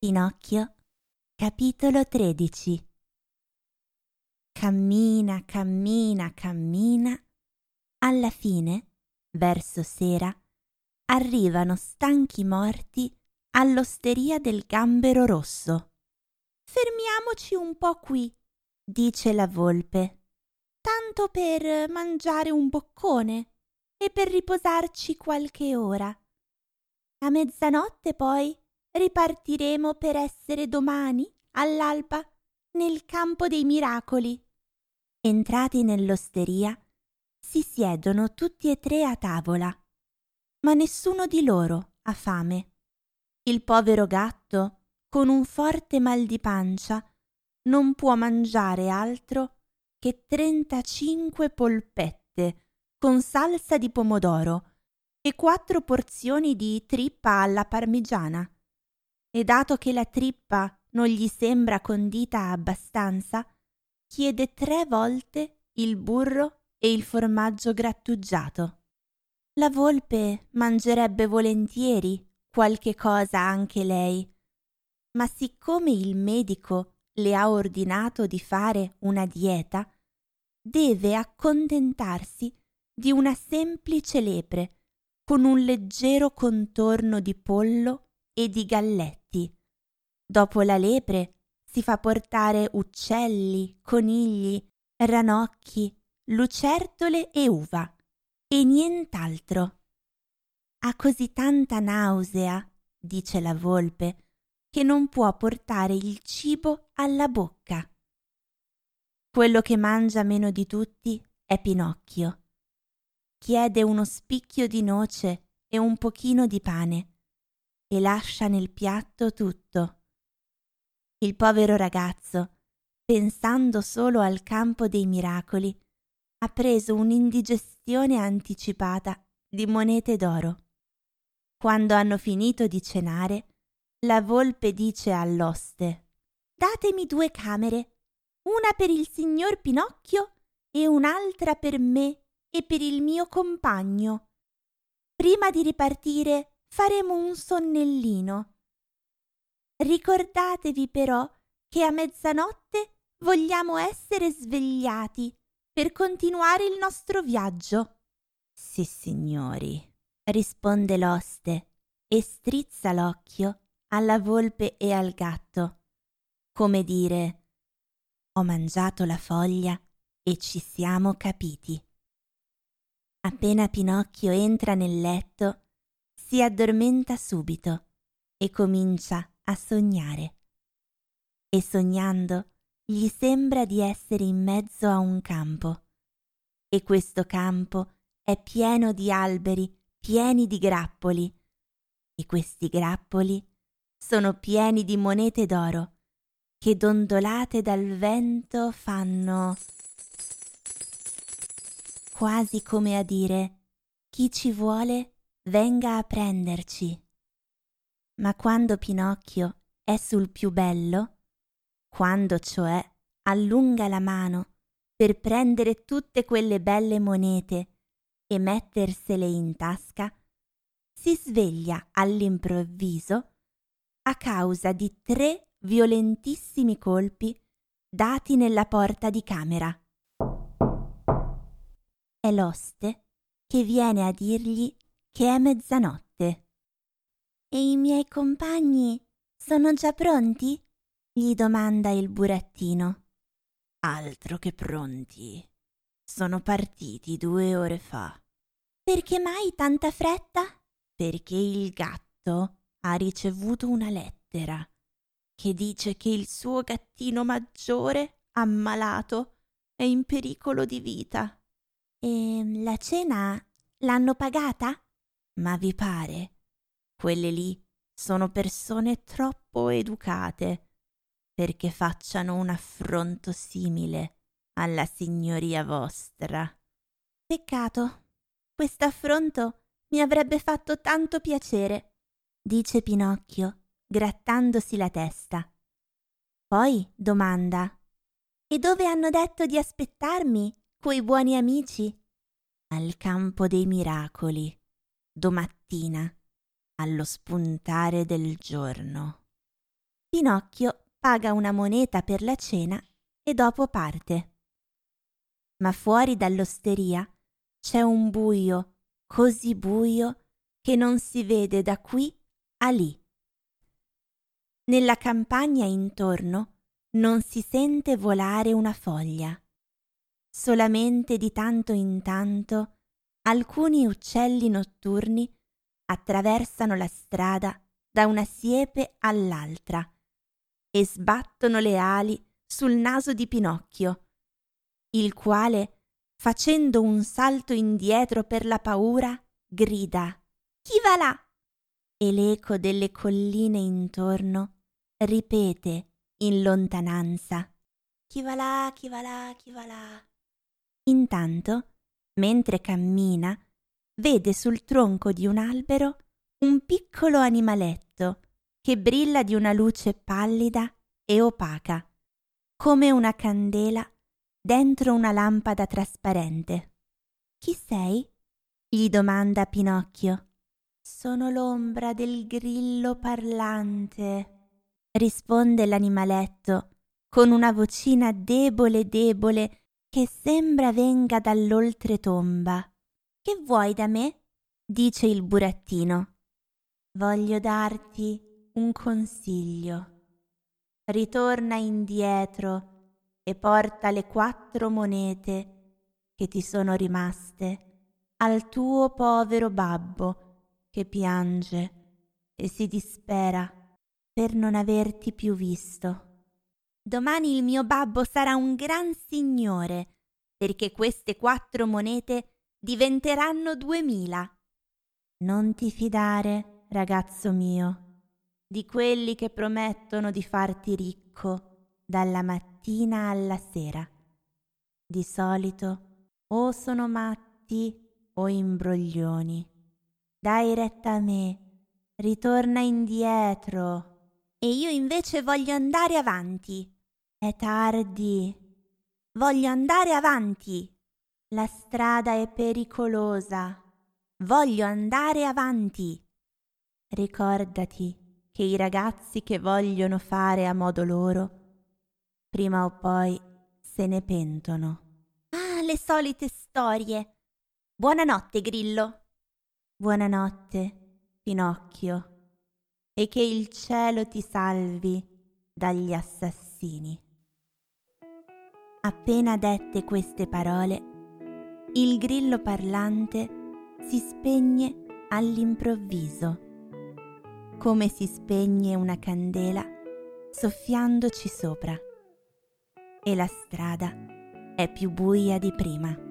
Pinocchio, capitolo 13 Cammina, cammina, cammina. Alla fine, verso sera, arrivano stanchi morti all'osteria del gambero rosso. Fermiamoci un po' qui, dice la volpe, tanto per mangiare un boccone e per riposarci qualche ora. A mezzanotte poi ripartiremo per essere domani, all'alba, nel campo dei miracoli. Entrati nell'osteria, si siedono tutti e tre a tavola, ma nessuno di loro ha fame. Il povero gatto, con un forte mal di pancia, non può mangiare altro che trentacinque polpette con salsa di pomodoro e quattro porzioni di trippa alla parmigiana e dato che la trippa non gli sembra condita abbastanza, chiede tre volte il burro e il formaggio grattugiato. La volpe mangerebbe volentieri qualche cosa anche lei, ma siccome il medico le ha ordinato di fare una dieta, deve accontentarsi di una semplice lepre con un leggero contorno di pollo e di galletti. Dopo la lepre si fa portare uccelli, conigli, ranocchi, lucertole e uva, e nient'altro. Ha così tanta nausea, dice la volpe, che non può portare il cibo alla bocca. Quello che mangia meno di tutti è Pinocchio. Chiede uno spicchio di noce e un pochino di pane e lascia nel piatto tutto. Il povero ragazzo, pensando solo al campo dei miracoli, ha preso un'indigestione anticipata di monete d'oro. Quando hanno finito di cenare, la volpe dice all'oste Datemi due camere, una per il signor Pinocchio e un'altra per me e per il mio compagno. Prima di ripartire faremo un sonnellino. Ricordatevi però che a mezzanotte vogliamo essere svegliati per continuare il nostro viaggio. Sì, signori, risponde l'oste e strizza l'occhio alla volpe e al gatto, come dire ho mangiato la foglia e ci siamo capiti. Appena Pinocchio entra nel letto, si addormenta subito e comincia a sognare. E sognando gli sembra di essere in mezzo a un campo. E questo campo è pieno di alberi, pieni di grappoli. E questi grappoli sono pieni di monete d'oro che dondolate dal vento fanno quasi come a dire chi ci vuole venga a prenderci. Ma quando Pinocchio è sul più bello, quando cioè allunga la mano per prendere tutte quelle belle monete e mettersele in tasca, si sveglia all'improvviso a causa di tre violentissimi colpi dati nella porta di camera. È l'oste che viene a dirgli che è mezzanotte. E i miei compagni sono già pronti? gli domanda il burattino. Altro che pronti. Sono partiti due ore fa. Perché mai tanta fretta? Perché il gatto ha ricevuto una lettera che dice che il suo gattino maggiore, ammalato, è in pericolo di vita. E la cena l'hanno pagata? Ma vi pare? Quelle lì sono persone troppo educate perché facciano un affronto simile alla signoria vostra. Peccato. Quest'affronto mi avrebbe fatto tanto piacere, dice Pinocchio, grattandosi la testa. Poi domanda: E dove hanno detto di aspettarmi quei buoni amici? Al campo dei miracoli domattina, allo spuntare del giorno. Pinocchio paga una moneta per la cena e dopo parte. Ma fuori dall'osteria c'è un buio, così buio che non si vede da qui a lì. Nella campagna intorno non si sente volare una foglia. Solamente di tanto in tanto alcuni uccelli notturni attraversano la strada da una siepe all'altra e sbattono le ali sul naso di Pinocchio, il quale, facendo un salto indietro per la paura, grida Chi va là? E l'eco delle colline intorno ripete in lontananza Chi va là, chi va là, chi va là? Intanto, mentre cammina, vede sul tronco di un albero un piccolo animaletto che brilla di una luce pallida e opaca, come una candela dentro una lampada trasparente. Chi sei? gli domanda Pinocchio. Sono l'ombra del grillo parlante, risponde l'animaletto con una vocina debole debole che sembra venga dall'oltretomba. Che vuoi da me? dice il burattino. Voglio darti un consiglio. Ritorna indietro e porta le quattro monete che ti sono rimaste al tuo povero babbo che piange e si dispera per non averti più visto. Domani il mio babbo sarà un gran signore, perché queste quattro monete diventeranno duemila. Non ti fidare, ragazzo mio, di quelli che promettono di farti ricco dalla mattina alla sera. Di solito o sono matti o imbroglioni. Dai retta a me, ritorna indietro. E io invece voglio andare avanti. È tardi. Voglio andare avanti. La strada è pericolosa. Voglio andare avanti. Ricordati che i ragazzi che vogliono fare a modo loro, prima o poi se ne pentono. Ah, le solite storie. Buonanotte, Grillo. Buonanotte, Pinocchio, e che il cielo ti salvi dagli assassini. Appena dette queste parole, il grillo parlante si spegne all'improvviso, come si spegne una candela soffiandoci sopra, e la strada è più buia di prima.